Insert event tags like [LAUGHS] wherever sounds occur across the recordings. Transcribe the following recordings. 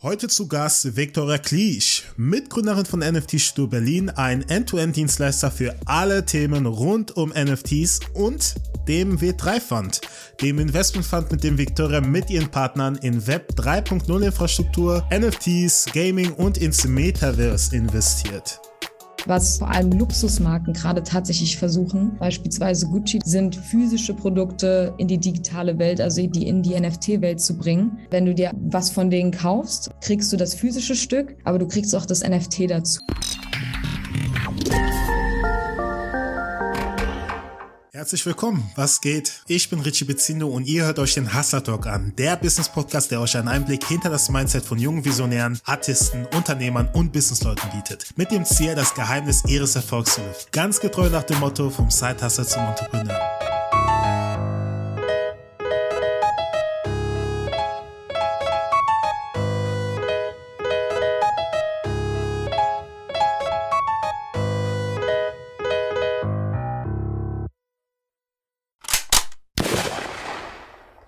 Heute zu Gast Viktoria Kliesch, Mitgründerin von NFT Studio Berlin, ein End-to-End-Dienstleister für alle Themen rund um NFTs und dem W3 Fund, dem Investmentfund, mit dem Viktoria mit ihren Partnern in Web 3.0 Infrastruktur, NFTs, Gaming und ins Metaverse investiert. Was vor allem Luxusmarken gerade tatsächlich versuchen, beispielsweise Gucci, sind physische Produkte in die digitale Welt, also die in die NFT-Welt zu bringen. Wenn du dir was von denen kaufst, kriegst du das physische Stück, aber du kriegst auch das NFT dazu. Herzlich willkommen, was geht? Ich bin Richie Bezindo und ihr hört euch den Hustler Talk an, der Business Podcast, der euch einen Einblick hinter das Mindset von jungen Visionären, Artisten, Unternehmern und Businessleuten bietet. Mit dem Ziel, das Geheimnis ihres Erfolgs zu lüften. Ganz getreu nach dem Motto vom Side Hustler zum Entrepreneur.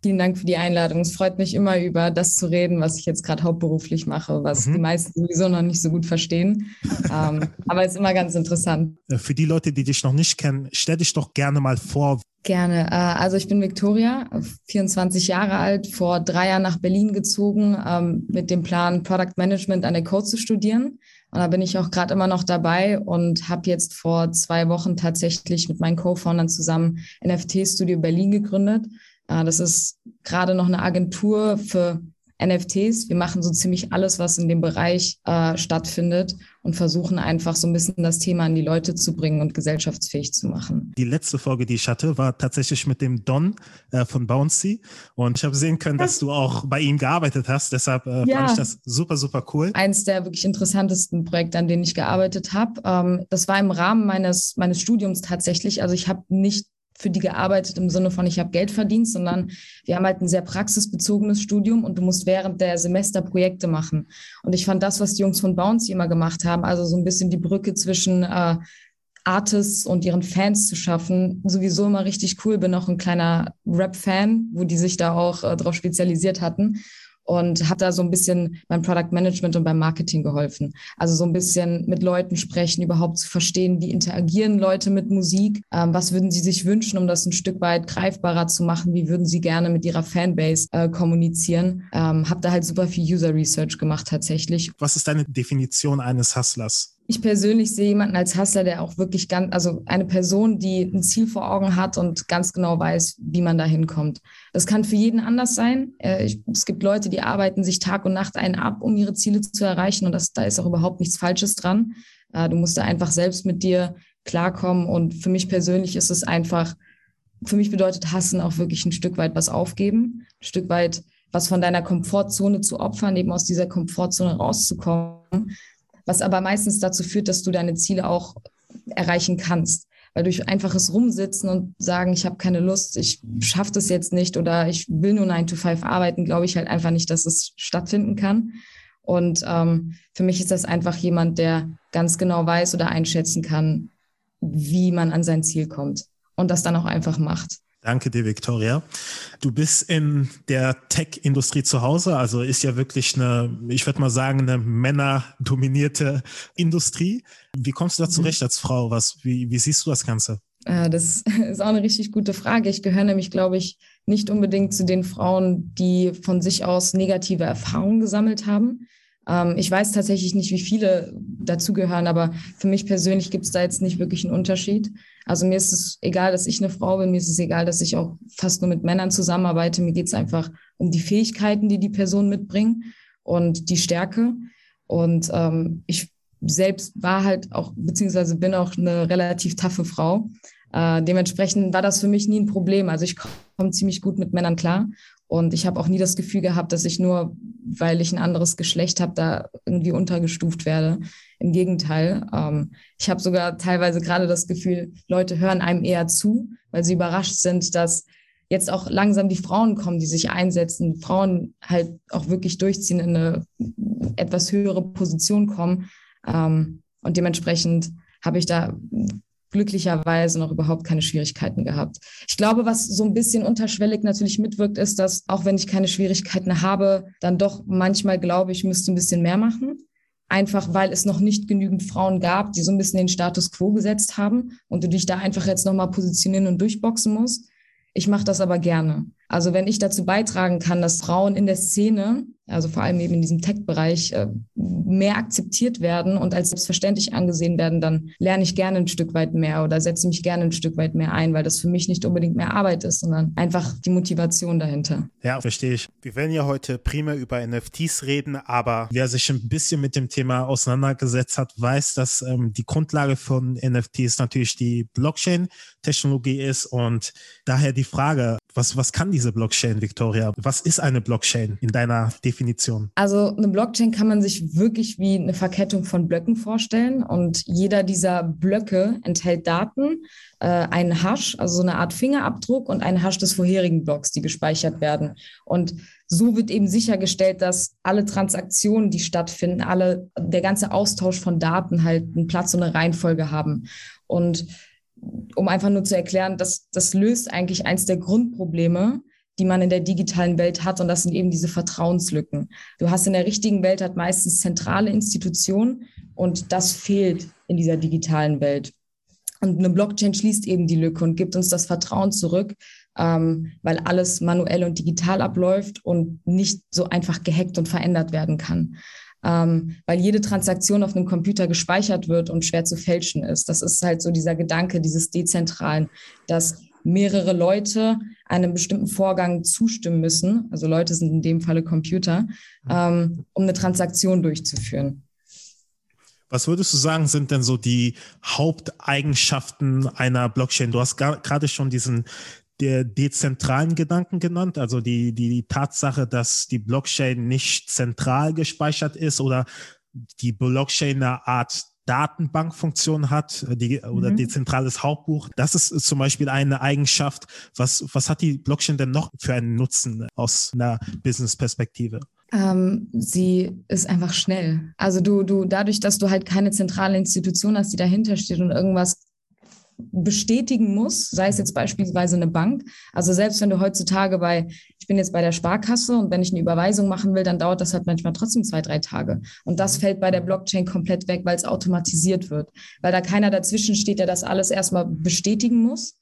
Vielen Dank für die Einladung. Es freut mich immer über das zu reden, was ich jetzt gerade hauptberuflich mache, was mhm. die meisten sowieso noch nicht so gut verstehen. ähm, [LAUGHS] aber es ist immer ganz interessant. Äh, für die Leute, die dich noch nicht kennen, stell dich doch gerne mal vor. Gerne. Äh, also ich bin Viktoria, 24 Jahre alt, vor drei Jahren nach Berlin gezogen, ähm, mit dem Plan, Product Management an der Code zu studieren. Und da bin ich auch gerade immer noch dabei und habe jetzt vor zwei Wochen tatsächlich mit meinen Co-Foundern zusammen NFT Studio Berlin gegründet. Äh, das ist gerade noch eine Agentur für NFTs. Wir machen so ziemlich alles, was in dem Bereich äh, stattfindet und versuchen einfach so ein bisschen das Thema an die Leute zu bringen und gesellschaftsfähig zu machen. Die letzte Folge, die ich hatte, war tatsächlich mit dem Don äh, von Bouncy und ich habe sehen können, dass du auch bei ihm gearbeitet hast. Deshalb äh, ja. fand ich das super, super cool. Eins der wirklich interessantesten Projekte, an denen ich gearbeitet habe. Ähm, das war im Rahmen meines, meines Studiums tatsächlich. Also ich habe nicht für die gearbeitet im Sinne von, ich habe Geld verdient, sondern wir haben halt ein sehr praxisbezogenes Studium und du musst während der Semester Projekte machen. Und ich fand das, was die Jungs von Bouncy immer gemacht haben, also so ein bisschen die Brücke zwischen äh, Artists und ihren Fans zu schaffen, sowieso immer richtig cool. Bin auch ein kleiner Rap-Fan, wo die sich da auch äh, drauf spezialisiert hatten und habe da so ein bisschen beim Product Management und beim Marketing geholfen. Also so ein bisschen mit Leuten sprechen, überhaupt zu verstehen, wie interagieren Leute mit Musik, ähm, was würden sie sich wünschen, um das ein Stück weit greifbarer zu machen, wie würden sie gerne mit ihrer Fanbase äh, kommunizieren. Ähm, habe da halt super viel User Research gemacht tatsächlich. Was ist deine Definition eines Hustlers? Ich persönlich sehe jemanden als Hustler, der auch wirklich ganz, also eine Person, die ein Ziel vor Augen hat und ganz genau weiß, wie man da hinkommt. Das kann für jeden anders sein. Äh, es gibt Leute, die arbeiten sich Tag und Nacht einen ab, um ihre Ziele zu erreichen und das, da ist auch überhaupt nichts Falsches dran. Äh, du musst da einfach selbst mit dir klarkommen und für mich persönlich ist es einfach, für mich bedeutet Hassen auch wirklich ein Stück weit was aufgeben, ein Stück weit was von deiner Komfortzone zu opfern, eben aus dieser Komfortzone rauszukommen was aber meistens dazu führt, dass du deine Ziele auch erreichen kannst. Weil durch einfaches Rumsitzen und sagen, ich habe keine Lust, ich schaffe das jetzt nicht oder ich will nur 9 to 5 arbeiten, glaube ich halt einfach nicht, dass es stattfinden kann. Und ähm, für mich ist das einfach jemand, der ganz genau weiß oder einschätzen kann, wie man an sein Ziel kommt und das dann auch einfach macht. Danke dir, Victoria. Du bist in der Tech-Industrie zu Hause, also ist ja wirklich eine, ich würde mal sagen, eine männerdominierte Industrie. Wie kommst du da zurecht mhm. als Frau? Was, wie, wie siehst du das Ganze? Äh, das [LAUGHS] ist auch eine richtig gute Frage. Ich gehöre nämlich, glaube ich, nicht unbedingt zu den Frauen, die von sich aus negative Erfahrungen gesammelt haben. Ähm, ich weiß tatsächlich nicht, wie viele dazugehören, aber für mich persönlich gibt es da jetzt nicht wirklich einen Unterschied. Also mir ist es egal, dass ich eine Frau bin, mir ist es egal, dass ich auch fast nur mit Männern zusammenarbeite. Mir geht es einfach um die Fähigkeiten, die die Personen mitbringen und die Stärke. Und ähm, ich selbst war halt auch, beziehungsweise bin auch eine relativ taffe Frau. Äh, dementsprechend war das für mich nie ein Problem. Also ich komme ziemlich gut mit Männern klar. Und ich habe auch nie das Gefühl gehabt, dass ich nur, weil ich ein anderes Geschlecht habe, da irgendwie untergestuft werde. Im Gegenteil. Ähm, ich habe sogar teilweise gerade das Gefühl, Leute hören einem eher zu, weil sie überrascht sind, dass jetzt auch langsam die Frauen kommen, die sich einsetzen, Frauen halt auch wirklich durchziehen, in eine etwas höhere Position kommen. Ähm, und dementsprechend habe ich da glücklicherweise noch überhaupt keine Schwierigkeiten gehabt. Ich glaube, was so ein bisschen unterschwellig natürlich mitwirkt, ist, dass auch wenn ich keine Schwierigkeiten habe, dann doch manchmal glaube ich, müsste ein bisschen mehr machen. Einfach weil es noch nicht genügend Frauen gab, die so ein bisschen den Status quo gesetzt haben und du dich da einfach jetzt nochmal positionieren und durchboxen musst. Ich mache das aber gerne. Also wenn ich dazu beitragen kann, dass Frauen in der Szene, also vor allem eben in diesem Tech-Bereich, äh, mehr akzeptiert werden und als selbstverständlich angesehen werden, dann lerne ich gerne ein Stück weit mehr oder setze mich gerne ein Stück weit mehr ein, weil das für mich nicht unbedingt mehr Arbeit ist, sondern einfach die Motivation dahinter. Ja, verstehe ich. Wir werden ja heute primär über NFTs reden, aber wer sich ein bisschen mit dem Thema auseinandergesetzt hat, weiß, dass ähm, die Grundlage von NFTs natürlich die Blockchain-Technologie ist und daher die Frage, was, was kann diese Blockchain, Victoria? Was ist eine Blockchain in deiner Definition? Also eine Blockchain kann man sich wirklich wie eine Verkettung von Blöcken vorstellen und jeder dieser Blöcke enthält Daten, äh, einen Hash, also so eine Art Fingerabdruck und einen Hash des vorherigen Blocks, die gespeichert werden. Und so wird eben sichergestellt, dass alle Transaktionen, die stattfinden, alle, der ganze Austausch von Daten halt einen Platz und eine Reihenfolge haben. Und um einfach nur zu erklären, dass das löst eigentlich eins der Grundprobleme, die man in der digitalen Welt hat. Und das sind eben diese Vertrauenslücken. Du hast in der richtigen Welt halt meistens zentrale Institutionen und das fehlt in dieser digitalen Welt. Und eine Blockchain schließt eben die Lücke und gibt uns das Vertrauen zurück, ähm, weil alles manuell und digital abläuft und nicht so einfach gehackt und verändert werden kann ähm, weil jede Transaktion auf einem Computer gespeichert wird und schwer zu fälschen ist. Das ist halt so dieser Gedanke dieses Dezentralen, dass mehrere Leute einem bestimmten Vorgang zustimmen müssen, also Leute sind in dem Falle Computer, ähm, um eine Transaktion durchzuführen. Was würdest du sagen, sind denn so die Haupteigenschaften einer Blockchain? Du hast gerade schon diesen der dezentralen Gedanken genannt, also die, die, Tatsache, dass die Blockchain nicht zentral gespeichert ist oder die Blockchain eine Art Datenbankfunktion hat die, oder mhm. dezentrales Hauptbuch. Das ist zum Beispiel eine Eigenschaft. Was, was hat die Blockchain denn noch für einen Nutzen aus einer Business-Perspektive? Ähm, sie ist einfach schnell. Also du, du, dadurch, dass du halt keine zentrale Institution hast, die dahinter steht und irgendwas bestätigen muss, sei es jetzt beispielsweise eine Bank. Also selbst wenn du heutzutage bei, ich bin jetzt bei der Sparkasse und wenn ich eine Überweisung machen will, dann dauert das halt manchmal trotzdem zwei, drei Tage. Und das fällt bei der Blockchain komplett weg, weil es automatisiert wird, weil da keiner dazwischen steht, der das alles erstmal bestätigen muss.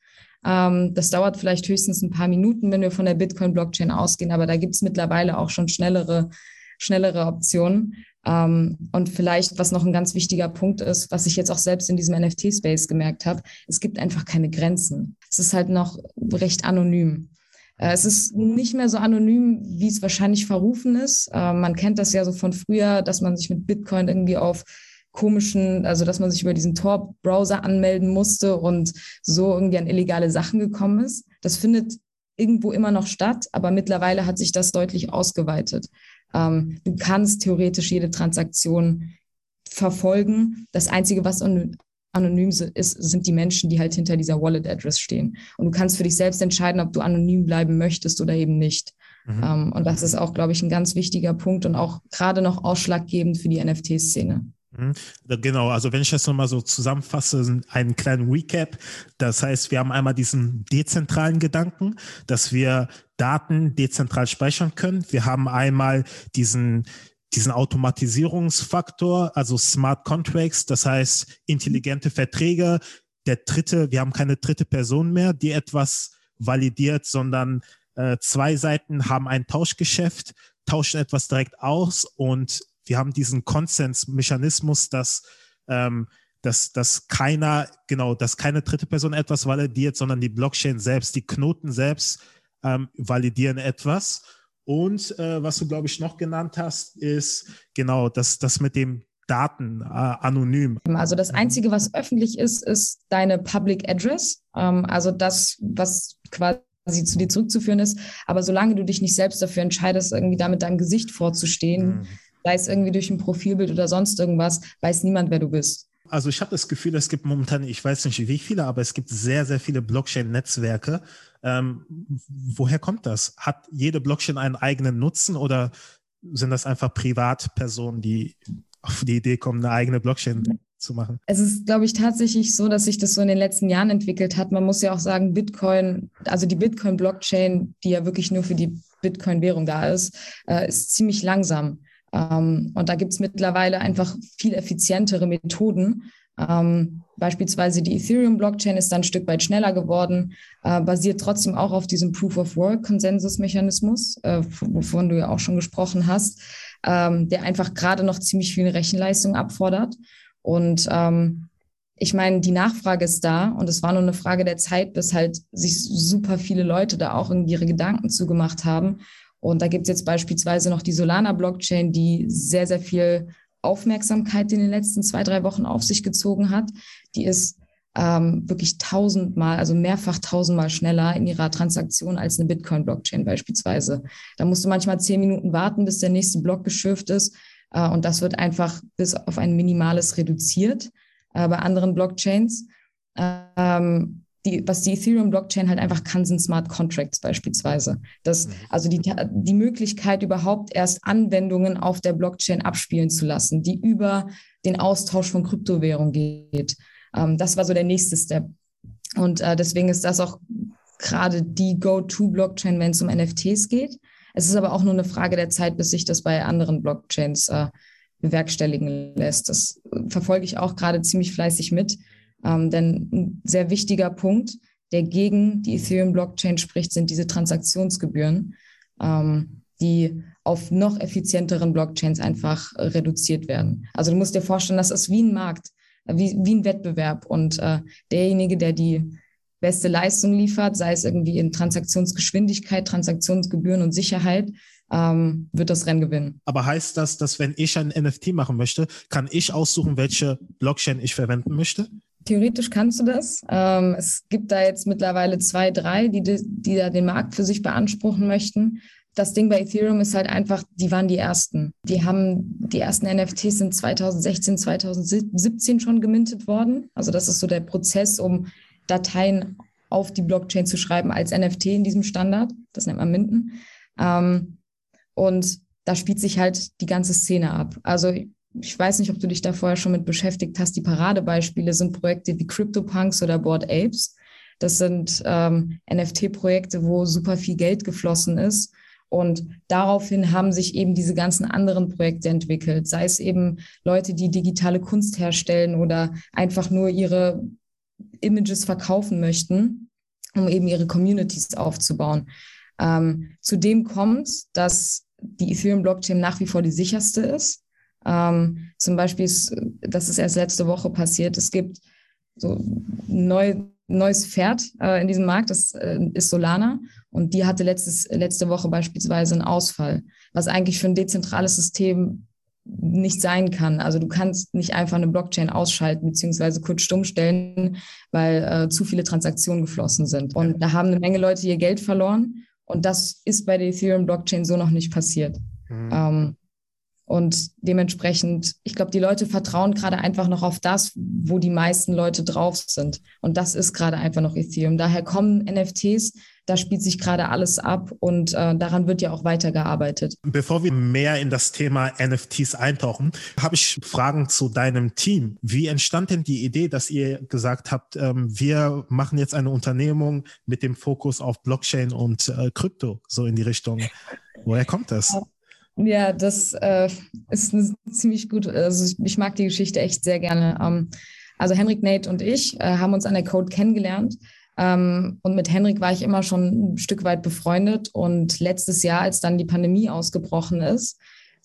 Ähm, das dauert vielleicht höchstens ein paar Minuten, wenn wir von der Bitcoin-Blockchain ausgehen, aber da gibt es mittlerweile auch schon schnellere, schnellere Optionen. Ähm, und vielleicht, was noch ein ganz wichtiger Punkt ist, was ich jetzt auch selbst in diesem NFT-Space gemerkt habe, es gibt einfach keine Grenzen. Es ist halt noch recht anonym. Äh, es ist nicht mehr so anonym, wie es wahrscheinlich verrufen ist. Äh, man kennt das ja so von früher, dass man sich mit Bitcoin irgendwie auf komischen, also dass man sich über diesen Tor-Browser anmelden musste und so irgendwie an illegale Sachen gekommen ist. Das findet irgendwo immer noch statt, aber mittlerweile hat sich das deutlich ausgeweitet. Ähm, du kannst theoretisch jede Transaktion verfolgen. Das Einzige, was anonym ist, sind die Menschen, die halt hinter dieser Wallet-Address stehen. Und du kannst für dich selbst entscheiden, ob du anonym bleiben möchtest oder eben nicht. Mhm. Um, und das ist auch, glaube ich, ein ganz wichtiger Punkt und auch gerade noch ausschlaggebend für die NFT-Szene. Mhm. Genau, also wenn ich das nochmal so zusammenfasse, einen kleinen Recap. Das heißt, wir haben einmal diesen dezentralen Gedanken, dass wir Daten dezentral speichern können. Wir haben einmal diesen, diesen Automatisierungsfaktor, also Smart Contracts, das heißt intelligente Verträge. Der dritte, wir haben keine dritte Person mehr, die etwas validiert, sondern äh, zwei Seiten haben ein Tauschgeschäft, tauschen etwas direkt aus und wir haben diesen Konsensmechanismus, dass, ähm, dass, dass keiner, genau, dass keine dritte Person etwas validiert, sondern die Blockchain selbst, die Knoten selbst ähm, validieren etwas. Und äh, was du, glaube ich, noch genannt hast, ist genau das, das mit dem Daten äh, anonym. Also das Einzige, was öffentlich ist, ist deine Public Address. Ähm, also das, was quasi zu dir zurückzuführen ist. Aber solange du dich nicht selbst dafür entscheidest, irgendwie da mit deinem Gesicht vorzustehen, mhm sei es irgendwie durch ein Profilbild oder sonst irgendwas, weiß niemand, wer du bist. Also ich habe das Gefühl, es gibt momentan, ich weiß nicht wie viele, aber es gibt sehr, sehr viele Blockchain-Netzwerke. Ähm, woher kommt das? Hat jede Blockchain einen eigenen Nutzen oder sind das einfach Privatpersonen, die auf die Idee kommen, eine eigene Blockchain zu machen? Es ist, glaube ich, tatsächlich so, dass sich das so in den letzten Jahren entwickelt hat. Man muss ja auch sagen, Bitcoin, also die Bitcoin-Blockchain, die ja wirklich nur für die Bitcoin-Währung da ist, äh, ist ziemlich langsam. Ähm, und da gibt es mittlerweile einfach viel effizientere Methoden. Ähm, beispielsweise die Ethereum-Blockchain ist dann ein Stück weit schneller geworden, äh, basiert trotzdem auch auf diesem Proof-of-Work-Konsensusmechanismus, äh, wovon du ja auch schon gesprochen hast, ähm, der einfach gerade noch ziemlich viel Rechenleistung abfordert. Und ähm, ich meine, die Nachfrage ist da und es war nur eine Frage der Zeit, bis halt sich super viele Leute da auch irgendwie ihre Gedanken zugemacht haben. Und da gibt es jetzt beispielsweise noch die Solana-Blockchain, die sehr, sehr viel Aufmerksamkeit in den letzten zwei, drei Wochen auf sich gezogen hat. Die ist ähm, wirklich tausendmal, also mehrfach tausendmal schneller in ihrer Transaktion als eine Bitcoin-Blockchain beispielsweise. Da musst du manchmal zehn Minuten warten, bis der nächste Block geschürft ist. Äh, und das wird einfach bis auf ein minimales reduziert äh, bei anderen Blockchains. Ähm, die, was die Ethereum-Blockchain halt einfach kann, sind Smart Contracts beispielsweise. Das, mhm. also die, die Möglichkeit, überhaupt erst Anwendungen auf der Blockchain abspielen zu lassen, die über den Austausch von Kryptowährungen geht. Ähm, das war so der nächste Step. Und äh, deswegen ist das auch gerade die Go-To-Blockchain, wenn es um NFTs geht. Es ist aber auch nur eine Frage der Zeit, bis sich das bei anderen Blockchains äh, bewerkstelligen lässt. Das verfolge ich auch gerade ziemlich fleißig mit. Ähm, denn ein sehr wichtiger Punkt, der gegen die Ethereum-Blockchain spricht, sind diese Transaktionsgebühren, ähm, die auf noch effizienteren Blockchains einfach äh, reduziert werden. Also du musst dir vorstellen, das ist wie ein Markt, wie, wie ein Wettbewerb. Und äh, derjenige, der die beste Leistung liefert, sei es irgendwie in Transaktionsgeschwindigkeit, Transaktionsgebühren und Sicherheit, ähm, wird das Rennen gewinnen. Aber heißt das, dass wenn ich ein NFT machen möchte, kann ich aussuchen, welche Blockchain ich verwenden möchte? Theoretisch kannst du das. Ähm, es gibt da jetzt mittlerweile zwei, drei, die, die da den Markt für sich beanspruchen möchten. Das Ding bei Ethereum ist halt einfach, die waren die ersten. Die haben, die ersten NFTs sind 2016, 2017 schon gemintet worden. Also das ist so der Prozess, um Dateien auf die Blockchain zu schreiben als NFT in diesem Standard. Das nennt man Minten. Ähm, und da spielt sich halt die ganze Szene ab. Also ich weiß nicht, ob du dich da vorher schon mit beschäftigt hast. Die Paradebeispiele sind Projekte wie CryptoPunks oder Board Apes. Das sind ähm, NFT-Projekte, wo super viel Geld geflossen ist. Und daraufhin haben sich eben diese ganzen anderen Projekte entwickelt, sei es eben Leute, die digitale Kunst herstellen oder einfach nur ihre Images verkaufen möchten, um eben ihre Communities aufzubauen. Ähm, zudem kommt, dass die Ethereum-Blockchain nach wie vor die sicherste ist. Ähm, zum Beispiel, ist, das ist erst letzte Woche passiert, es gibt so ein neu, neues Pferd äh, in diesem Markt, das äh, ist Solana. Und die hatte letztes, letzte Woche beispielsweise einen Ausfall, was eigentlich für ein dezentrales System nicht sein kann. Also du kannst nicht einfach eine Blockchain ausschalten beziehungsweise kurz stumm stellen, weil äh, zu viele Transaktionen geflossen sind. Und da haben eine Menge Leute ihr Geld verloren. Und das ist bei der Ethereum-Blockchain so noch nicht passiert. Mhm. Ähm, und dementsprechend, ich glaube, die Leute vertrauen gerade einfach noch auf das, wo die meisten Leute drauf sind. Und das ist gerade einfach noch Ethereum. Daher kommen NFTs, da spielt sich gerade alles ab und äh, daran wird ja auch weitergearbeitet. Bevor wir mehr in das Thema NFTs eintauchen, habe ich Fragen zu deinem Team. Wie entstand denn die Idee, dass ihr gesagt habt, ähm, wir machen jetzt eine Unternehmung mit dem Fokus auf Blockchain und äh, Krypto, so in die Richtung? Woher kommt das? Ja. Ja, das äh, ist ziemlich gut. Also ich mag die Geschichte echt sehr gerne. Ähm, also Henrik, Nate und ich äh, haben uns an der Code kennengelernt. Ähm, und mit Henrik war ich immer schon ein Stück weit befreundet. Und letztes Jahr, als dann die Pandemie ausgebrochen ist,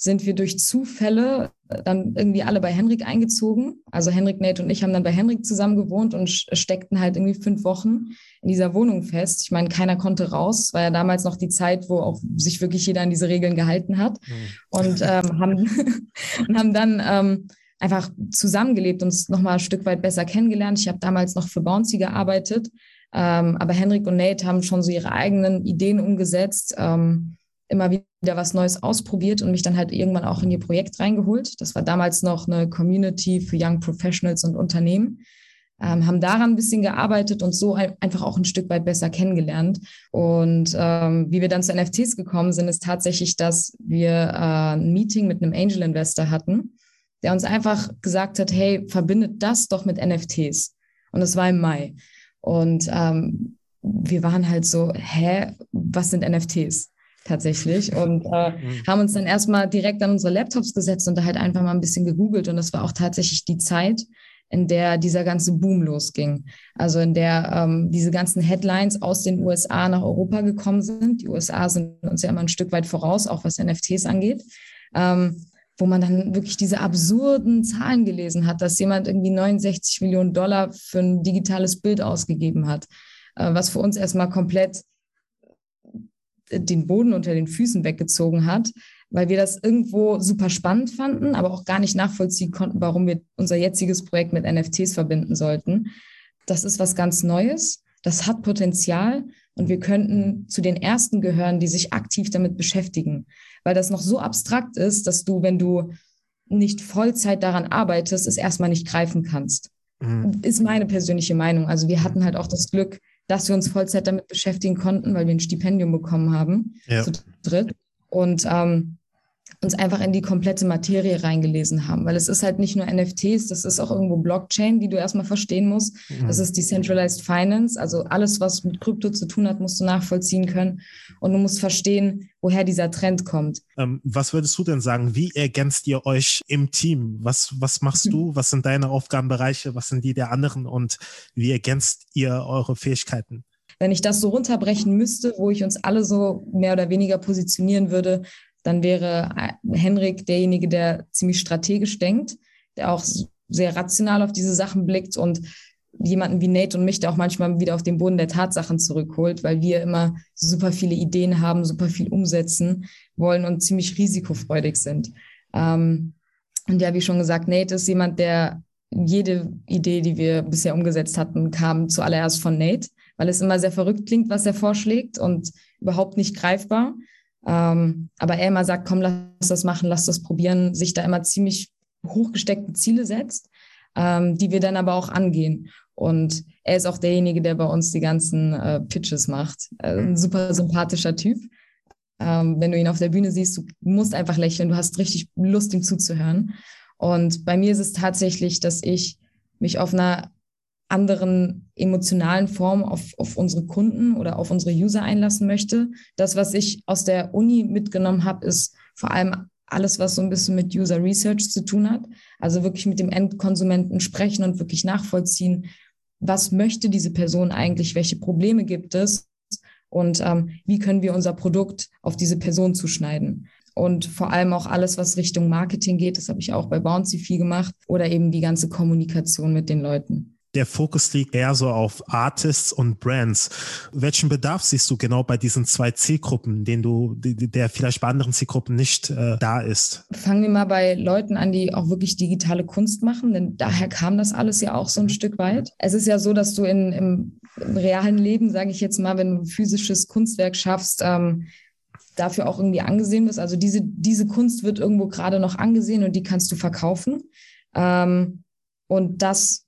sind wir durch Zufälle dann irgendwie alle bei Henrik eingezogen. Also Henrik, Nate und ich haben dann bei Henrik zusammen gewohnt und steckten halt irgendwie fünf Wochen in dieser Wohnung fest. Ich meine, keiner konnte raus. War ja damals noch die Zeit, wo auch sich wirklich jeder an diese Regeln gehalten hat. Mhm. Und, ähm, [LAUGHS] haben, und haben dann ähm, einfach zusammengelebt und uns nochmal ein Stück weit besser kennengelernt. Ich habe damals noch für Bouncy gearbeitet. Ähm, aber Henrik und Nate haben schon so ihre eigenen Ideen umgesetzt. Ähm, immer wieder was Neues ausprobiert und mich dann halt irgendwann auch in ihr Projekt reingeholt. Das war damals noch eine Community für Young Professionals und Unternehmen. Ähm, haben daran ein bisschen gearbeitet und so ein, einfach auch ein Stück weit besser kennengelernt. Und ähm, wie wir dann zu NFTs gekommen sind, ist tatsächlich, dass wir äh, ein Meeting mit einem Angel Investor hatten, der uns einfach gesagt hat, hey, verbindet das doch mit NFTs. Und das war im Mai. Und ähm, wir waren halt so, hä, was sind NFTs? Tatsächlich. [LAUGHS] Und äh, mhm. haben uns dann erstmal direkt an unsere Laptops gesetzt und da halt einfach mal ein bisschen gegoogelt. Und das war auch tatsächlich die Zeit, in der dieser ganze Boom losging. Also in der ähm, diese ganzen Headlines aus den USA nach Europa gekommen sind. Die USA sind uns ja immer ein Stück weit voraus, auch was NFTs angeht. Ähm, wo man dann wirklich diese absurden Zahlen gelesen hat, dass jemand irgendwie 69 Millionen Dollar für ein digitales Bild ausgegeben hat, äh, was für uns erstmal komplett den Boden unter den Füßen weggezogen hat, weil wir das irgendwo super spannend fanden, aber auch gar nicht nachvollziehen konnten, warum wir unser jetziges Projekt mit NFTs verbinden sollten. Das ist was ganz Neues, das hat Potenzial und wir könnten zu den Ersten gehören, die sich aktiv damit beschäftigen, weil das noch so abstrakt ist, dass du, wenn du nicht Vollzeit daran arbeitest, es erstmal nicht greifen kannst. Mhm. Ist meine persönliche Meinung. Also wir hatten halt auch das Glück, dass wir uns Vollzeit damit beschäftigen konnten, weil wir ein Stipendium bekommen haben, ja. zu dritt. Und ähm, uns einfach in die komplette Materie reingelesen haben, weil es ist halt nicht nur NFTs, das ist auch irgendwo Blockchain, die du erstmal verstehen musst. Mhm. Das ist Decentralized Finance, also alles, was mit Krypto zu tun hat, musst du nachvollziehen können und du musst verstehen, woher dieser Trend kommt. Ähm, was würdest du denn sagen? Wie ergänzt ihr euch im Team? Was, was machst du? [LAUGHS] Was sind deine Aufgabenbereiche? Was sind die der anderen? Und wie ergänzt ihr eure Fähigkeiten? Wenn ich das so runterbrechen müsste, wo ich uns alle so mehr oder weniger positionieren würde, dann wäre äh, Henrik derjenige, der ziemlich strategisch denkt, der auch sehr rational auf diese Sachen blickt und jemanden wie Nate und mich, der auch manchmal wieder auf den Boden der Tatsachen zurückholt, weil wir immer super viele Ideen haben, super viel umsetzen wollen und ziemlich risikofreudig sind. Ähm, und ja, wie schon gesagt, Nate ist jemand, der jede Idee, die wir bisher umgesetzt hatten, kam zuallererst von Nate, weil es immer sehr verrückt klingt, was er vorschlägt und überhaupt nicht greifbar. Ähm, aber er immer sagt, komm, lass das machen, lass das probieren, sich da immer ziemlich hochgesteckte Ziele setzt, ähm, die wir dann aber auch angehen. Und er ist auch derjenige, der bei uns die ganzen äh, Pitches macht. Äh, ein super sympathischer Typ. Ähm, wenn du ihn auf der Bühne siehst, du musst einfach lächeln, du hast richtig Lust, ihm zuzuhören. Und bei mir ist es tatsächlich, dass ich mich auf einer anderen emotionalen Form auf, auf unsere Kunden oder auf unsere User einlassen möchte. Das, was ich aus der Uni mitgenommen habe, ist vor allem alles, was so ein bisschen mit User Research zu tun hat. Also wirklich mit dem Endkonsumenten sprechen und wirklich nachvollziehen, was möchte diese Person eigentlich, welche Probleme gibt es und ähm, wie können wir unser Produkt auf diese Person zuschneiden. Und vor allem auch alles, was Richtung Marketing geht, das habe ich auch bei Bouncy viel gemacht oder eben die ganze Kommunikation mit den Leuten der Fokus liegt eher so auf Artists und Brands. Welchen Bedarf siehst du genau bei diesen zwei Zielgruppen, den du, der vielleicht bei anderen Zielgruppen nicht äh, da ist? Fangen wir mal bei Leuten an, die auch wirklich digitale Kunst machen, denn daher kam das alles ja auch so ein Stück weit. Es ist ja so, dass du in, im, im realen Leben, sage ich jetzt mal, wenn du physisches Kunstwerk schaffst, ähm, dafür auch irgendwie angesehen wirst. Also diese, diese Kunst wird irgendwo gerade noch angesehen und die kannst du verkaufen. Ähm, und das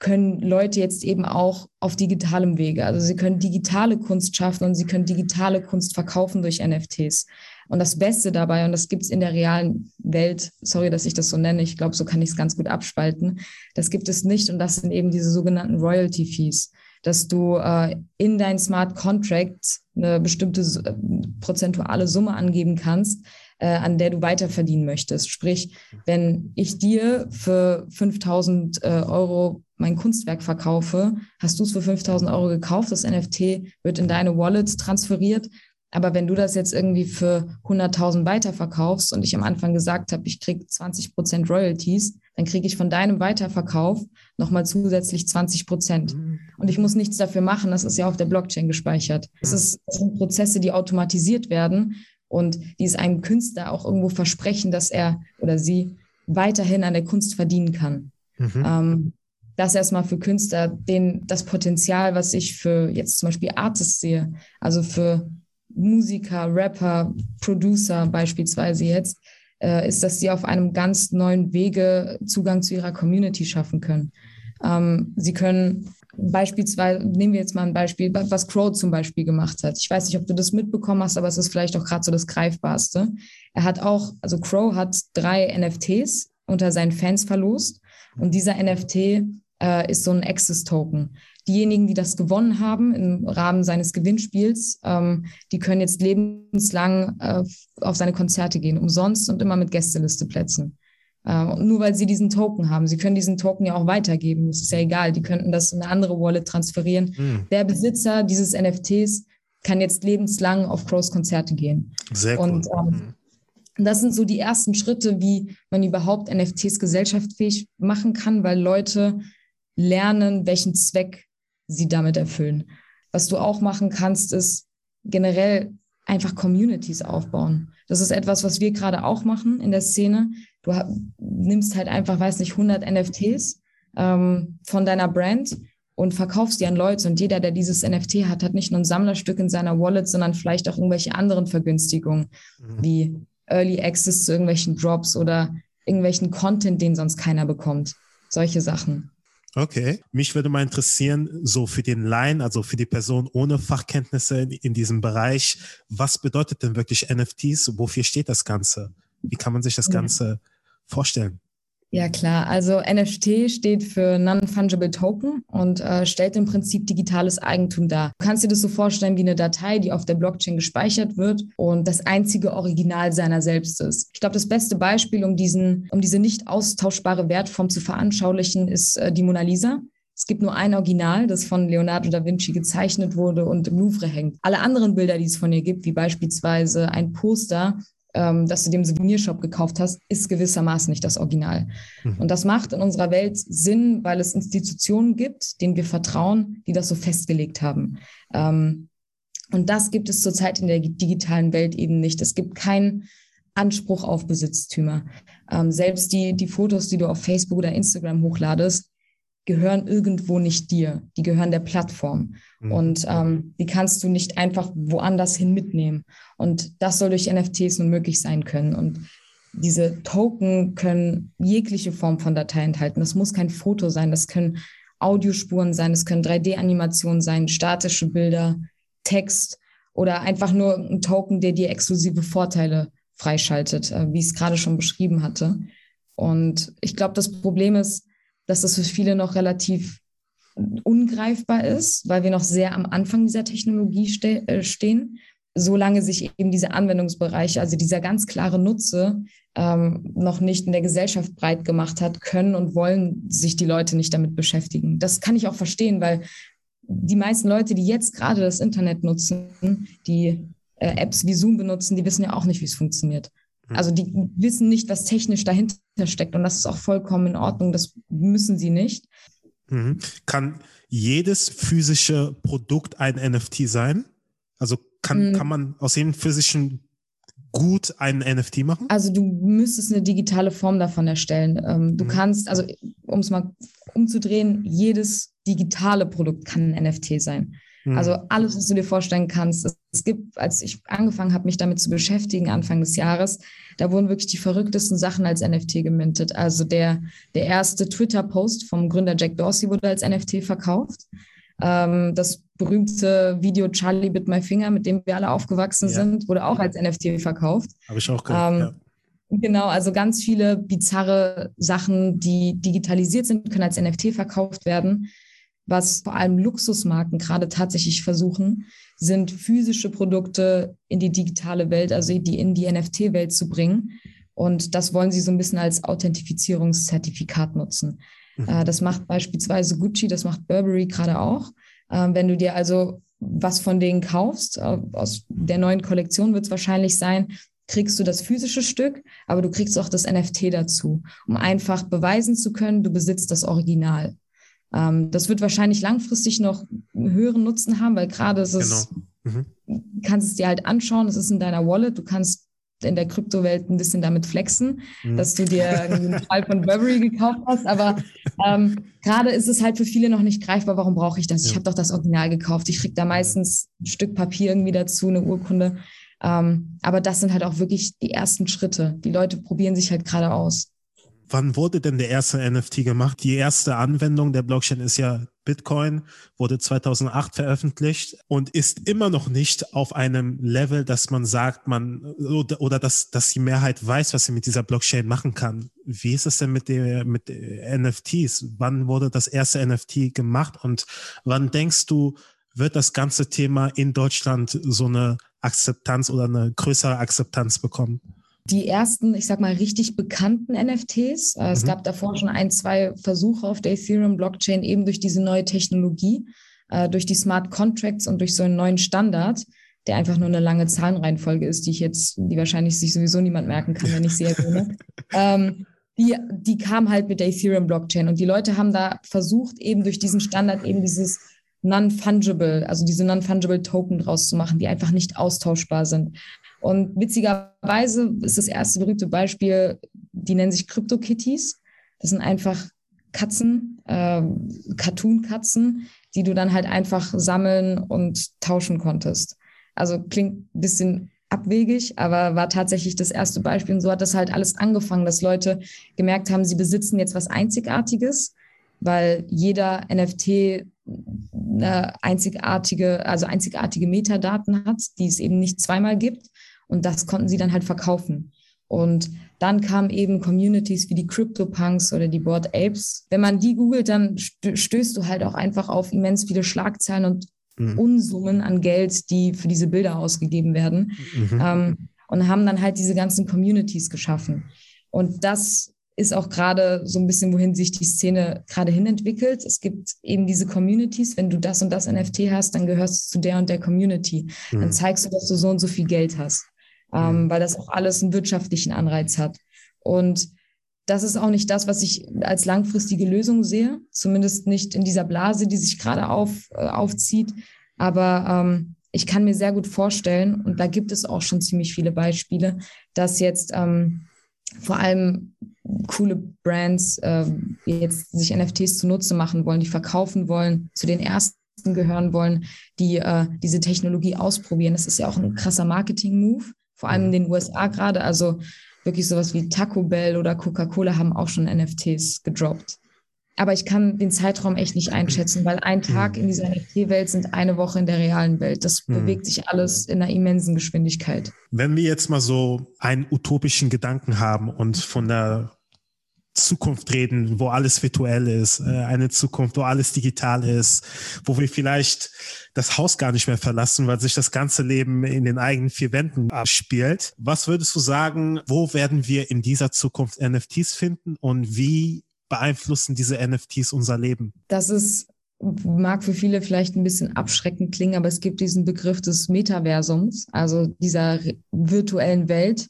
können Leute jetzt eben auch auf digitalem Wege. Also sie können digitale Kunst schaffen und sie können digitale Kunst verkaufen durch NFTs. Und das Beste dabei, und das gibt es in der realen Welt, sorry, dass ich das so nenne, ich glaube, so kann ich es ganz gut abspalten, das gibt es nicht und das sind eben diese sogenannten Royalty Fees, dass du äh, in dein Smart Contract eine bestimmte äh, prozentuale Summe angeben kannst, äh, an der du weiter verdienen möchtest. Sprich, wenn ich dir für 5000 äh, Euro mein Kunstwerk verkaufe, hast du es für 5000 Euro gekauft, das NFT wird in deine Wallet transferiert. Aber wenn du das jetzt irgendwie für 100.000 weiterverkaufst und ich am Anfang gesagt habe, ich kriege 20 Prozent Royalties, dann kriege ich von deinem Weiterverkauf nochmal zusätzlich 20 Prozent. Mhm. Und ich muss nichts dafür machen, das ist ja auf der Blockchain gespeichert. Das, ist, das sind Prozesse, die automatisiert werden und die es einem Künstler auch irgendwo versprechen, dass er oder sie weiterhin an der Kunst verdienen kann. Mhm. Ähm, das erstmal für Künstler, den, das Potenzial, was ich für jetzt zum Beispiel Artists sehe, also für Musiker, Rapper, Producer beispielsweise jetzt, äh, ist, dass sie auf einem ganz neuen Wege Zugang zu ihrer Community schaffen können. Ähm, sie können beispielsweise, nehmen wir jetzt mal ein Beispiel, was Crow zum Beispiel gemacht hat. Ich weiß nicht, ob du das mitbekommen hast, aber es ist vielleicht auch gerade so das Greifbarste. Er hat auch, also Crow hat drei NFTs unter seinen Fans verlost. Und dieser NFT äh, ist so ein Access-Token. Diejenigen, die das gewonnen haben im Rahmen seines Gewinnspiels, ähm, die können jetzt lebenslang äh, auf seine Konzerte gehen, umsonst und immer mit Gästelisteplätzen. Äh, nur weil sie diesen Token haben. Sie können diesen Token ja auch weitergeben. Das ist ja egal. Die könnten das in eine andere Wallet transferieren. Mhm. Der Besitzer dieses NFTs kann jetzt lebenslang auf Crows Konzerte gehen. Sehr cool. Und ähm, mhm. das sind so die ersten Schritte, wie man überhaupt NFTs gesellschaftsfähig machen kann, weil Leute lernen, welchen Zweck sie damit erfüllen. Was du auch machen kannst, ist generell einfach Communities aufbauen. Das ist etwas, was wir gerade auch machen in der Szene. Du nimmst halt einfach, weiß nicht, 100 NFTs ähm, von deiner Brand und verkaufst die an Leute. Und jeder, der dieses NFT hat, hat nicht nur ein Sammlerstück in seiner Wallet, sondern vielleicht auch irgendwelche anderen Vergünstigungen, mhm. wie Early Access zu irgendwelchen Drops oder irgendwelchen Content, den sonst keiner bekommt. Solche Sachen. Okay. Mich würde mal interessieren, so für den Laien, also für die Person ohne Fachkenntnisse in, in, diesem Bereich, was bedeutet denn wirklich NFTs? Wofür steht das Ganze? Wie kann man sich das Ganze vorstellen? Ja, klar. Also NFT steht für Non-Fungible Token und äh, stellt im Prinzip digitales Eigentum dar. Du kannst dir das so vorstellen wie eine Datei, die auf der Blockchain gespeichert wird und das einzige Original seiner selbst ist. Ich glaube, das beste Beispiel, um, diesen, um diese nicht austauschbare Wertform zu veranschaulichen, ist äh, die Mona Lisa. Es gibt nur ein Original, das von Leonardo da Vinci gezeichnet wurde und im Louvre hängt. Alle anderen Bilder, die es von ihr gibt, wie beispielsweise ein Poster, ähm, dass du dem Souvenirshop gekauft hast, ist gewissermaßen nicht das Original. Mhm. Und das macht in unserer Welt Sinn, weil es Institutionen gibt, denen wir vertrauen, die das so festgelegt haben. Ähm, und das gibt es zurzeit in der digitalen Welt eben nicht. Es gibt keinen Anspruch auf Besitztümer. Ähm, selbst die, die Fotos, die du auf Facebook oder Instagram hochladest, gehören irgendwo nicht dir, die gehören der Plattform. Mhm. Und ähm, die kannst du nicht einfach woanders hin mitnehmen. Und das soll durch NFTs nun möglich sein können. Und diese Token können jegliche Form von Datei enthalten. Das muss kein Foto sein, das können Audiospuren sein, das können 3D-Animationen sein, statische Bilder, Text oder einfach nur ein Token, der dir exklusive Vorteile freischaltet, äh, wie ich es gerade schon beschrieben hatte. Und ich glaube, das Problem ist, dass das für viele noch relativ ungreifbar ist, weil wir noch sehr am Anfang dieser Technologie ste äh, stehen. Solange sich eben diese Anwendungsbereiche, also dieser ganz klare Nutze, ähm, noch nicht in der Gesellschaft breit gemacht hat, können und wollen sich die Leute nicht damit beschäftigen. Das kann ich auch verstehen, weil die meisten Leute, die jetzt gerade das Internet nutzen, die äh, Apps wie Zoom benutzen, die wissen ja auch nicht, wie es funktioniert. Also die wissen nicht, was technisch dahinter steckt und das ist auch vollkommen in Ordnung. Das müssen sie nicht. Mhm. Kann jedes physische Produkt ein NFT sein? Also kann, mhm. kann man aus jedem physischen Gut einen NFT machen? Also du müsstest eine digitale Form davon erstellen. Ähm, du mhm. kannst, also um es mal umzudrehen, jedes digitale Produkt kann ein NFT sein. Mhm. Also alles, was du dir vorstellen kannst. Es gibt, als ich angefangen habe, mich damit zu beschäftigen, Anfang des Jahres, da wurden wirklich die verrücktesten Sachen als NFT gemintet. Also der, der erste Twitter-Post vom Gründer Jack Dorsey wurde als NFT verkauft. Ähm, das berühmte Video Charlie Bit My Finger, mit dem wir alle aufgewachsen ja. sind, wurde auch als NFT verkauft. Habe ich auch gehört, ähm, ja. Genau, also ganz viele bizarre Sachen, die digitalisiert sind, können als NFT verkauft werden was vor allem Luxusmarken gerade tatsächlich versuchen, sind physische Produkte in die digitale Welt, also die in die NFT-Welt zu bringen. Und das wollen sie so ein bisschen als Authentifizierungszertifikat nutzen. Mhm. Äh, das macht beispielsweise Gucci, das macht Burberry gerade auch. Ähm, wenn du dir also was von denen kaufst, äh, aus der neuen Kollektion wird es wahrscheinlich sein, kriegst du das physische Stück, aber du kriegst auch das NFT dazu, um einfach beweisen zu können, du besitzt das Original. Ähm, das wird wahrscheinlich langfristig noch einen höheren Nutzen haben, weil gerade ist es, genau. mhm. kannst es dir halt anschauen, es ist in deiner Wallet, du kannst in der Kryptowelt ein bisschen damit flexen, mhm. dass du dir einen Fall von Burberry gekauft hast. Aber ähm, gerade ist es halt für viele noch nicht greifbar, warum brauche ich das? Ja. Ich habe doch das Original gekauft. Ich kriege da meistens ein Stück Papier irgendwie dazu, eine Urkunde. Ähm, aber das sind halt auch wirklich die ersten Schritte. Die Leute probieren sich halt gerade aus. Wann wurde denn der erste NFT gemacht? Die erste Anwendung der Blockchain ist ja Bitcoin, wurde 2008 veröffentlicht und ist immer noch nicht auf einem Level, dass man sagt, man oder, oder dass, dass die Mehrheit weiß, was sie mit dieser Blockchain machen kann. Wie ist es denn mit der mit NFTs? Wann wurde das erste NFT gemacht und wann denkst du, wird das ganze Thema in Deutschland so eine Akzeptanz oder eine größere Akzeptanz bekommen? Die ersten, ich sag mal, richtig bekannten NFTs. Äh, mhm. Es gab davor schon ein, zwei Versuche auf der Ethereum-Blockchain eben durch diese neue Technologie, äh, durch die Smart Contracts und durch so einen neuen Standard, der einfach nur eine lange Zahlenreihenfolge ist, die ich jetzt, die wahrscheinlich sich sowieso niemand merken kann, wenn ich sie erwähne. [LAUGHS] ähm, die, die kam halt mit der Ethereum-Blockchain und die Leute haben da versucht, eben durch diesen Standard eben dieses non-fungible, also diese non-fungible Token draus zu machen, die einfach nicht austauschbar sind. Und witzigerweise ist das erste berühmte Beispiel, die nennen sich Crypto-Kitties. Das sind einfach Katzen, äh, Cartoon-Katzen, die du dann halt einfach sammeln und tauschen konntest. Also klingt ein bisschen abwegig, aber war tatsächlich das erste Beispiel. Und so hat das halt alles angefangen, dass Leute gemerkt haben, sie besitzen jetzt was Einzigartiges, weil jeder NFT eine einzigartige, also einzigartige Metadaten hat, die es eben nicht zweimal gibt. Und das konnten sie dann halt verkaufen. Und dann kamen eben Communities wie die CryptoPunks oder die Board Apes. Wenn man die googelt, dann stößt du halt auch einfach auf immens viele Schlagzeilen und mhm. Unsummen an Geld, die für diese Bilder ausgegeben werden. Mhm. Ähm, und haben dann halt diese ganzen Communities geschaffen. Und das ist auch gerade so ein bisschen, wohin sich die Szene gerade hin entwickelt. Es gibt eben diese Communities. Wenn du das und das NFT hast, dann gehörst du zu der und der Community. Mhm. Dann zeigst du, dass du so und so viel Geld hast ähm, weil das auch alles einen wirtschaftlichen Anreiz hat. Und das ist auch nicht das, was ich als langfristige Lösung sehe, zumindest nicht in dieser Blase, die sich gerade auf, äh, aufzieht. Aber ähm, ich kann mir sehr gut vorstellen, und da gibt es auch schon ziemlich viele Beispiele, dass jetzt ähm, vor allem coole Brands äh, jetzt sich NFTs zunutze machen wollen, die verkaufen wollen, zu den ersten gehören wollen, die äh, diese Technologie ausprobieren. Das ist ja auch ein krasser Marketing-Move vor allem in mhm. den USA gerade. Also wirklich sowas wie Taco Bell oder Coca-Cola haben auch schon NFTs gedroppt. Aber ich kann den Zeitraum echt nicht einschätzen, weil ein Tag in dieser NFT-Welt sind eine Woche in der realen Welt. Das mhm. bewegt sich alles in einer immensen Geschwindigkeit. Wenn wir jetzt mal so einen utopischen Gedanken haben und von der Zukunft reden, wo alles virtuell ist, äh, eine Zukunft, wo alles digital ist, wo wir vielleicht das Haus gar nicht mehr verlassen, weil sich das ganze Leben in den eigenen vier Wänden abspielt. Was würdest du sagen, wo werden wir in dieser Zukunft NFTs finden und wie beeinflussen diese NFTs unser Leben? Das ist mag für viele vielleicht ein bisschen abschreckend klingen, aber es gibt diesen Begriff des Metaversums, also dieser virtuellen Welt,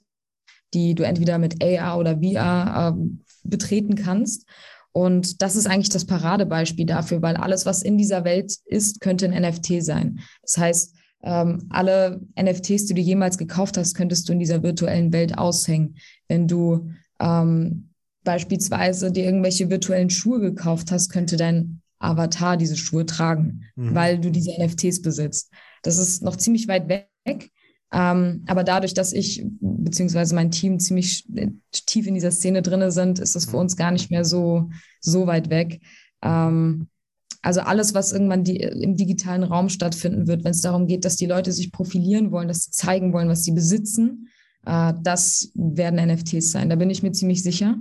die du entweder mit AR oder VR äh, betreten kannst. Und das ist eigentlich das Paradebeispiel dafür, weil alles, was in dieser Welt ist, könnte ein NFT sein. Das heißt, ähm, alle NFTs, die du jemals gekauft hast, könntest du in dieser virtuellen Welt aushängen. Wenn du ähm, beispielsweise dir irgendwelche virtuellen Schuhe gekauft hast, könnte dein Avatar diese Schuhe tragen, mhm. weil du diese NFTs besitzt. Das ist noch ziemlich weit weg. Ähm, aber dadurch, dass ich beziehungsweise mein Team ziemlich tief in dieser Szene drin sind, ist das für uns gar nicht mehr so, so weit weg. Ähm, also alles, was irgendwann die, im digitalen Raum stattfinden wird, wenn es darum geht, dass die Leute sich profilieren wollen, dass sie zeigen wollen, was sie besitzen, äh, das werden NFTs sein. Da bin ich mir ziemlich sicher.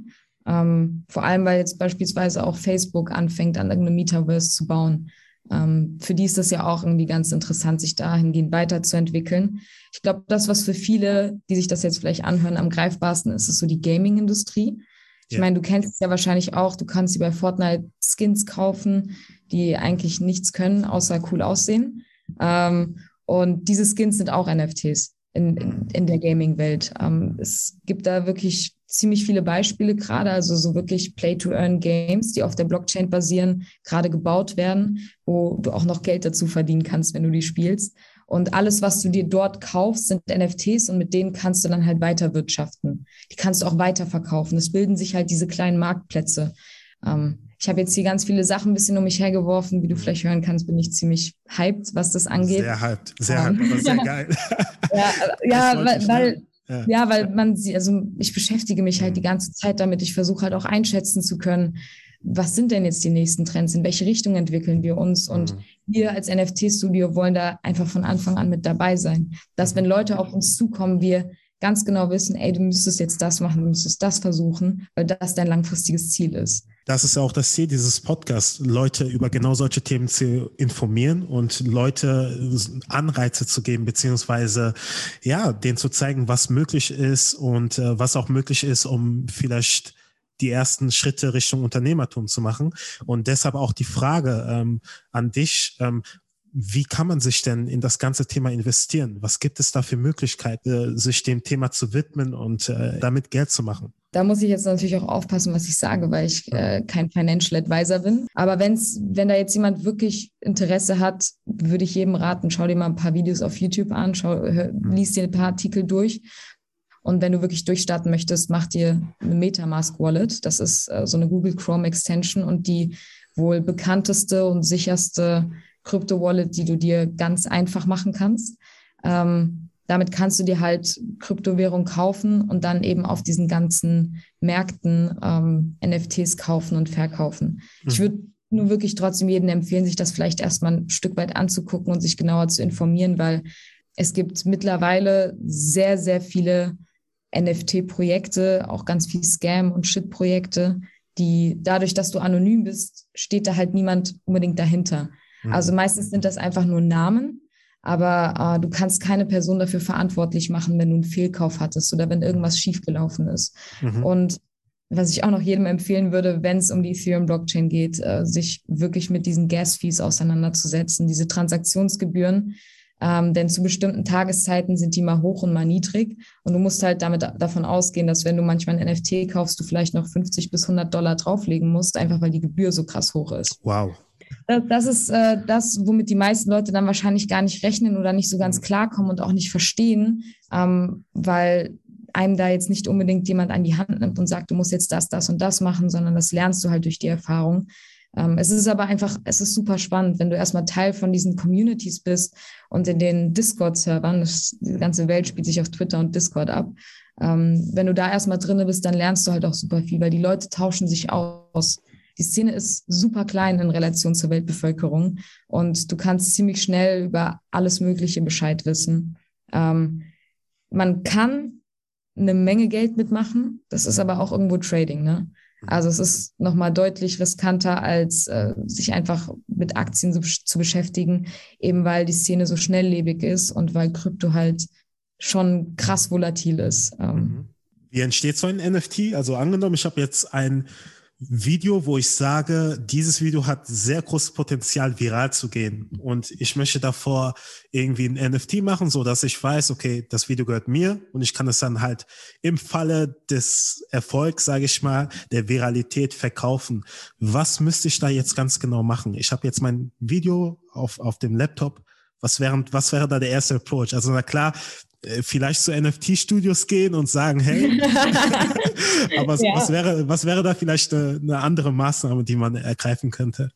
Ähm, vor allem, weil jetzt beispielsweise auch Facebook anfängt, an irgendeinem Metaverse zu bauen. Ähm, für die ist das ja auch irgendwie ganz interessant, sich dahingehend weiterzuentwickeln. Ich glaube, das, was für viele, die sich das jetzt vielleicht anhören, am greifbarsten ist, ist so die Gaming-Industrie. Ich ja. meine, du kennst es ja wahrscheinlich auch, du kannst dir bei Fortnite Skins kaufen, die eigentlich nichts können, außer cool aussehen. Ähm, und diese Skins sind auch NFTs in, in, in der Gaming-Welt. Ähm, es gibt da wirklich ziemlich viele Beispiele gerade, also so wirklich Play-to-Earn-Games, die auf der Blockchain basieren, gerade gebaut werden, wo du auch noch Geld dazu verdienen kannst, wenn du die spielst. Und alles, was du dir dort kaufst, sind NFTs und mit denen kannst du dann halt weiter wirtschaften. Die kannst du auch weiterverkaufen. Es bilden sich halt diese kleinen Marktplätze. Ähm, ich habe jetzt hier ganz viele Sachen ein bisschen um mich hergeworfen. Wie du vielleicht hören kannst, bin ich ziemlich hyped, was das angeht. Sehr hyped, sehr hyped, aber sehr geil. [LAUGHS] ja, ja weil, weil ja. ja, weil man sie, also ich beschäftige mich halt die ganze Zeit damit. Ich versuche halt auch einschätzen zu können, was sind denn jetzt die nächsten Trends? In welche Richtung entwickeln wir uns? Und mhm. wir als NFT-Studio wollen da einfach von Anfang an mit dabei sein. Dass, wenn Leute auf uns zukommen, wir ganz genau wissen, ey, du müsstest jetzt das machen, du müsstest das versuchen, weil das dein langfristiges Ziel ist. Das ist auch das Ziel dieses Podcasts, Leute über genau solche Themen zu informieren und Leute Anreize zu geben, beziehungsweise ja, denen zu zeigen, was möglich ist und äh, was auch möglich ist, um vielleicht die ersten Schritte Richtung Unternehmertum zu machen. Und deshalb auch die Frage ähm, an dich, ähm, wie kann man sich denn in das ganze Thema investieren? Was gibt es da für Möglichkeiten, sich dem Thema zu widmen und äh, damit Geld zu machen? Da muss ich jetzt natürlich auch aufpassen, was ich sage, weil ich äh, kein Financial Advisor bin. Aber wenn's, wenn da jetzt jemand wirklich Interesse hat, würde ich jedem raten, schau dir mal ein paar Videos auf YouTube an, schau, hör, lies dir ein paar Artikel durch. Und wenn du wirklich durchstarten möchtest, mach dir eine Metamask Wallet. Das ist äh, so eine Google Chrome Extension und die wohl bekannteste und sicherste Krypto-Wallet, die du dir ganz einfach machen kannst. Ähm, damit kannst du dir halt Kryptowährung kaufen und dann eben auf diesen ganzen Märkten ähm, NFTs kaufen und verkaufen. Mhm. Ich würde nur wirklich trotzdem jedem empfehlen, sich das vielleicht erstmal ein Stück weit anzugucken und sich genauer zu informieren, weil es gibt mittlerweile sehr, sehr viele NFT-Projekte, auch ganz viel Scam- und Shit-Projekte, die dadurch, dass du anonym bist, steht da halt niemand unbedingt dahinter. Mhm. Also meistens sind das einfach nur Namen, aber äh, du kannst keine Person dafür verantwortlich machen, wenn du einen Fehlkauf hattest oder wenn irgendwas schiefgelaufen ist. Mhm. Und was ich auch noch jedem empfehlen würde, wenn es um die Ethereum-Blockchain geht, äh, sich wirklich mit diesen Gas-Fees auseinanderzusetzen, diese Transaktionsgebühren. Ähm, denn zu bestimmten Tageszeiten sind die mal hoch und mal niedrig. Und du musst halt damit davon ausgehen, dass wenn du manchmal ein NFT kaufst, du vielleicht noch 50 bis 100 Dollar drauflegen musst, einfach weil die Gebühr so krass hoch ist. Wow. Das, das ist äh, das, womit die meisten Leute dann wahrscheinlich gar nicht rechnen oder nicht so ganz mhm. klarkommen und auch nicht verstehen, ähm, weil einem da jetzt nicht unbedingt jemand an die Hand nimmt und sagt, du musst jetzt das, das und das machen, sondern das lernst du halt durch die Erfahrung. Ähm, es ist aber einfach, es ist super spannend, wenn du erstmal Teil von diesen Communities bist und in den Discord-Servern, die ganze Welt spielt sich auf Twitter und Discord ab. Ähm, wenn du da erstmal drin bist, dann lernst du halt auch super viel, weil die Leute tauschen sich aus. Die Szene ist super klein in Relation zur Weltbevölkerung und du kannst ziemlich schnell über alles Mögliche Bescheid wissen. Ähm, man kann eine Menge Geld mitmachen, das ist aber auch irgendwo Trading, ne? Also es ist nochmal deutlich riskanter, als äh, sich einfach mit Aktien zu, zu, beschäftigen, eben weil die Szene so schnelllebig ist und weil Krypto halt schon krass volatil ist. Ähm. Mhm. Wie entsteht so ein NFT? Also angenommen, ich habe jetzt ein Video, wo ich sage, dieses Video hat sehr großes Potenzial, viral zu gehen. Und ich möchte davor irgendwie ein NFT machen, so dass ich weiß, okay, das Video gehört mir und ich kann es dann halt im Falle des Erfolgs, sage ich mal, der Viralität verkaufen. Was müsste ich da jetzt ganz genau machen? Ich habe jetzt mein Video auf, auf dem Laptop. Was wäre, was wäre da der erste Approach? Also na klar, vielleicht zu NFT-Studios gehen und sagen, hey, [LAUGHS] aber ja. was, wäre, was wäre da vielleicht eine, äh, eine andere Maßnahme, die man ergreifen könnte?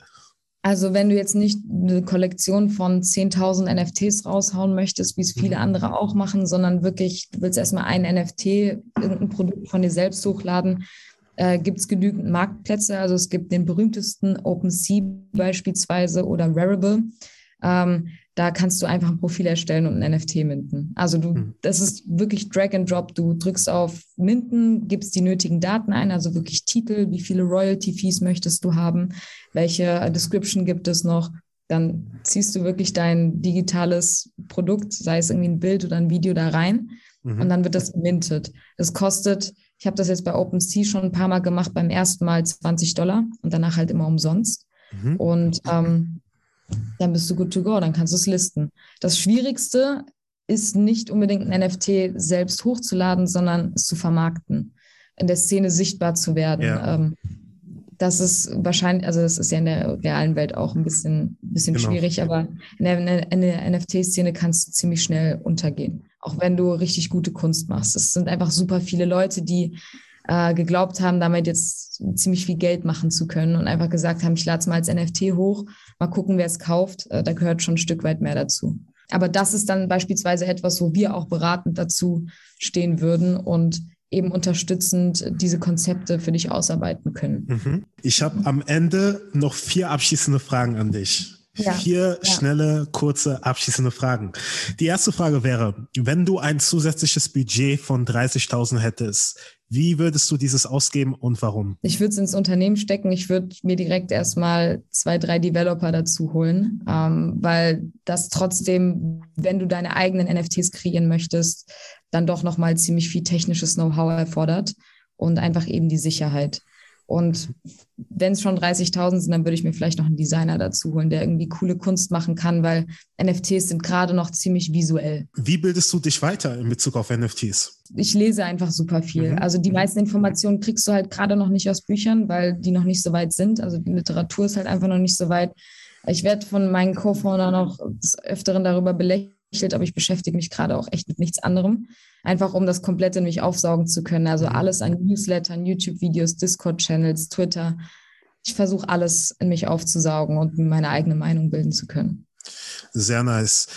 Also wenn du jetzt nicht eine Kollektion von 10.000 NFTs raushauen möchtest, wie es viele mhm. andere auch machen, sondern wirklich, du willst erstmal ein NFT, irgendein Produkt von dir selbst hochladen, äh, gibt es genügend Marktplätze. Also es gibt den berühmtesten OpenSea beispielsweise oder Rarible. Ähm, da kannst du einfach ein Profil erstellen und ein NFT minten. Also du, hm. das ist wirklich Drag and Drop. Du drückst auf Minten, gibst die nötigen Daten ein, also wirklich Titel, wie viele Royalty Fees möchtest du haben, welche Description gibt es noch. Dann ziehst du wirklich dein digitales Produkt, sei es irgendwie ein Bild oder ein Video da rein mhm. und dann wird das gemintet. Es kostet, ich habe das jetzt bei OpenSea schon ein paar Mal gemacht, beim ersten Mal 20 Dollar und danach halt immer umsonst. Mhm. Und ähm, dann bist du good to go, dann kannst du es listen. Das Schwierigste ist nicht unbedingt ein NFT selbst hochzuladen, sondern es zu vermarkten, in der Szene sichtbar zu werden. Ja. Ähm, das ist wahrscheinlich, also das ist ja in der realen Welt auch ein bisschen, bisschen genau. schwierig, aber in der, in der NFT-Szene kannst du ziemlich schnell untergehen, auch wenn du richtig gute Kunst machst. Es sind einfach super viele Leute, die äh, geglaubt haben, damit jetzt ziemlich viel Geld machen zu können und einfach gesagt haben, ich lade es mal als NFT hoch, mal gucken, wer es kauft. Äh, da gehört schon ein Stück weit mehr dazu. aber das ist dann beispielsweise etwas, wo wir auch beratend dazu stehen würden und eben unterstützend diese Konzepte für dich ausarbeiten können. Mhm. Ich habe am Ende noch vier abschließende Fragen an dich. Ja, Vier ja. schnelle, kurze, abschließende Fragen. Die erste Frage wäre, wenn du ein zusätzliches Budget von 30.000 hättest, wie würdest du dieses ausgeben und warum? Ich würde es ins Unternehmen stecken. Ich würde mir direkt erstmal zwei, drei Developer dazu holen, ähm, weil das trotzdem, wenn du deine eigenen NFTs kreieren möchtest, dann doch nochmal ziemlich viel technisches Know-how erfordert und einfach eben die Sicherheit. Und wenn es schon 30.000 sind, dann würde ich mir vielleicht noch einen Designer dazu holen, der irgendwie coole Kunst machen kann, weil NFTs sind gerade noch ziemlich visuell. Wie bildest du dich weiter in Bezug auf NFTs? Ich lese einfach super viel. Mhm. Also die meisten Informationen kriegst du halt gerade noch nicht aus Büchern, weil die noch nicht so weit sind. Also die Literatur ist halt einfach noch nicht so weit. Ich werde von meinen Co-Foundern noch des Öfteren darüber belächelt, aber ich beschäftige mich gerade auch echt mit nichts anderem einfach um das komplett in mich aufsaugen zu können. Also mhm. alles an Newslettern, YouTube-Videos, Discord-Channels, Twitter. Ich versuche alles in mich aufzusaugen und meine eigene Meinung bilden zu können. Sehr nice.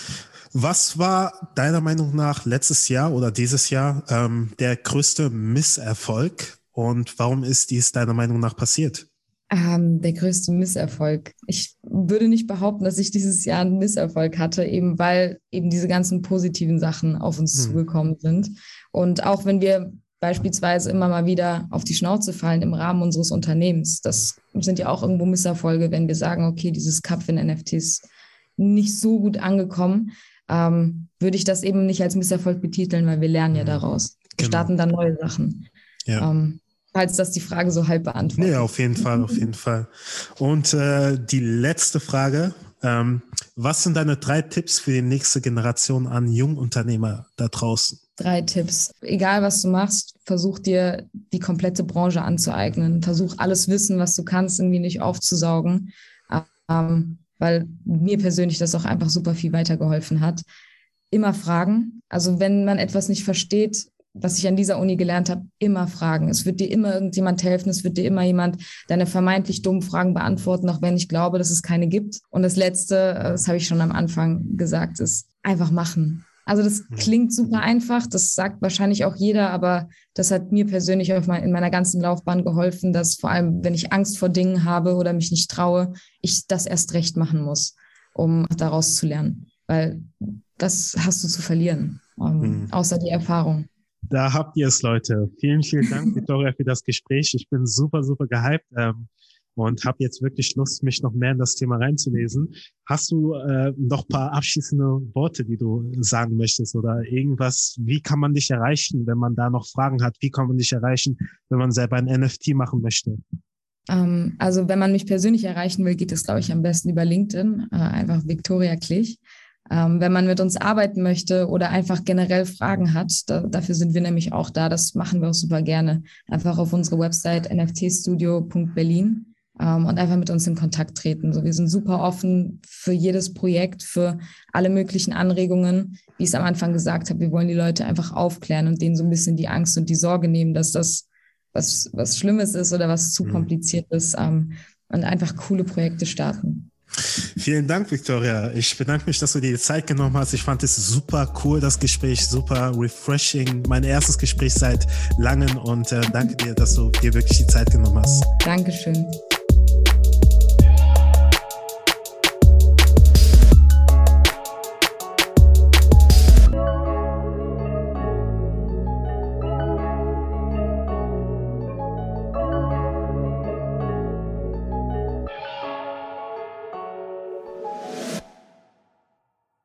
Was war deiner Meinung nach letztes Jahr oder dieses Jahr ähm, der größte Misserfolg und warum ist dies deiner Meinung nach passiert? Ähm, der größte Misserfolg. Ich würde nicht behaupten, dass ich dieses Jahr einen Misserfolg hatte, eben weil eben diese ganzen positiven Sachen auf uns hm. zugekommen sind. Und auch wenn wir beispielsweise immer mal wieder auf die Schnauze fallen im Rahmen unseres Unternehmens, das sind ja auch irgendwo Misserfolge, wenn wir sagen, okay, dieses Cup in NFTs nicht so gut angekommen, ähm, würde ich das eben nicht als Misserfolg betiteln, weil wir lernen ja hm. daraus. Wir genau. starten dann neue Sachen. Ja. Ähm, falls das die Frage so halb beantwortet. Nee, auf jeden Fall, auf [LAUGHS] jeden Fall. Und äh, die letzte Frage. Ähm, was sind deine drei Tipps für die nächste Generation an Jungunternehmer da draußen? Drei Tipps. Egal, was du machst, versuch dir die komplette Branche anzueignen. Versuch alles Wissen, was du kannst, irgendwie nicht aufzusaugen. Ähm, weil mir persönlich das auch einfach super viel weitergeholfen hat. Immer fragen. Also wenn man etwas nicht versteht, was ich an dieser Uni gelernt habe, immer fragen. Es wird dir immer irgendjemand helfen, es wird dir immer jemand deine vermeintlich dummen Fragen beantworten, auch wenn ich glaube, dass es keine gibt. Und das Letzte, äh, das habe ich schon am Anfang gesagt, ist einfach machen. Also das mhm. klingt super einfach, das sagt wahrscheinlich auch jeder, aber das hat mir persönlich mein, in meiner ganzen Laufbahn geholfen, dass vor allem, wenn ich Angst vor Dingen habe oder mich nicht traue, ich das erst recht machen muss, um daraus zu lernen. Weil das hast du zu verlieren, ähm, mhm. außer die Erfahrung. Da habt ihr es, Leute. Vielen, vielen Dank, Victoria, für das Gespräch. Ich bin super, super gehypt ähm, und habe jetzt wirklich Lust, mich noch mehr in das Thema reinzulesen. Hast du äh, noch paar abschließende Worte, die du sagen möchtest oder irgendwas? Wie kann man dich erreichen, wenn man da noch Fragen hat? Wie kann man dich erreichen, wenn man selber ein NFT machen möchte? Ähm, also wenn man mich persönlich erreichen will, geht es, glaube ich, am besten über LinkedIn. Äh, einfach Victoria Klich. Ähm, wenn man mit uns arbeiten möchte oder einfach generell Fragen hat, da, dafür sind wir nämlich auch da. Das machen wir auch super gerne. Einfach auf unsere Website nftstudio.berlin ähm, und einfach mit uns in Kontakt treten. So, wir sind super offen für jedes Projekt, für alle möglichen Anregungen. Wie ich es am Anfang gesagt habe, wir wollen die Leute einfach aufklären und denen so ein bisschen die Angst und die Sorge nehmen, dass das was, was Schlimmes ist oder was zu mhm. kompliziert ist ähm, und einfach coole Projekte starten. Vielen Dank, Victoria. Ich bedanke mich, dass du dir die Zeit genommen hast. Ich fand es super cool, das Gespräch, super refreshing. Mein erstes Gespräch seit langem und äh, danke dir, dass du dir wirklich die Zeit genommen hast. Dankeschön.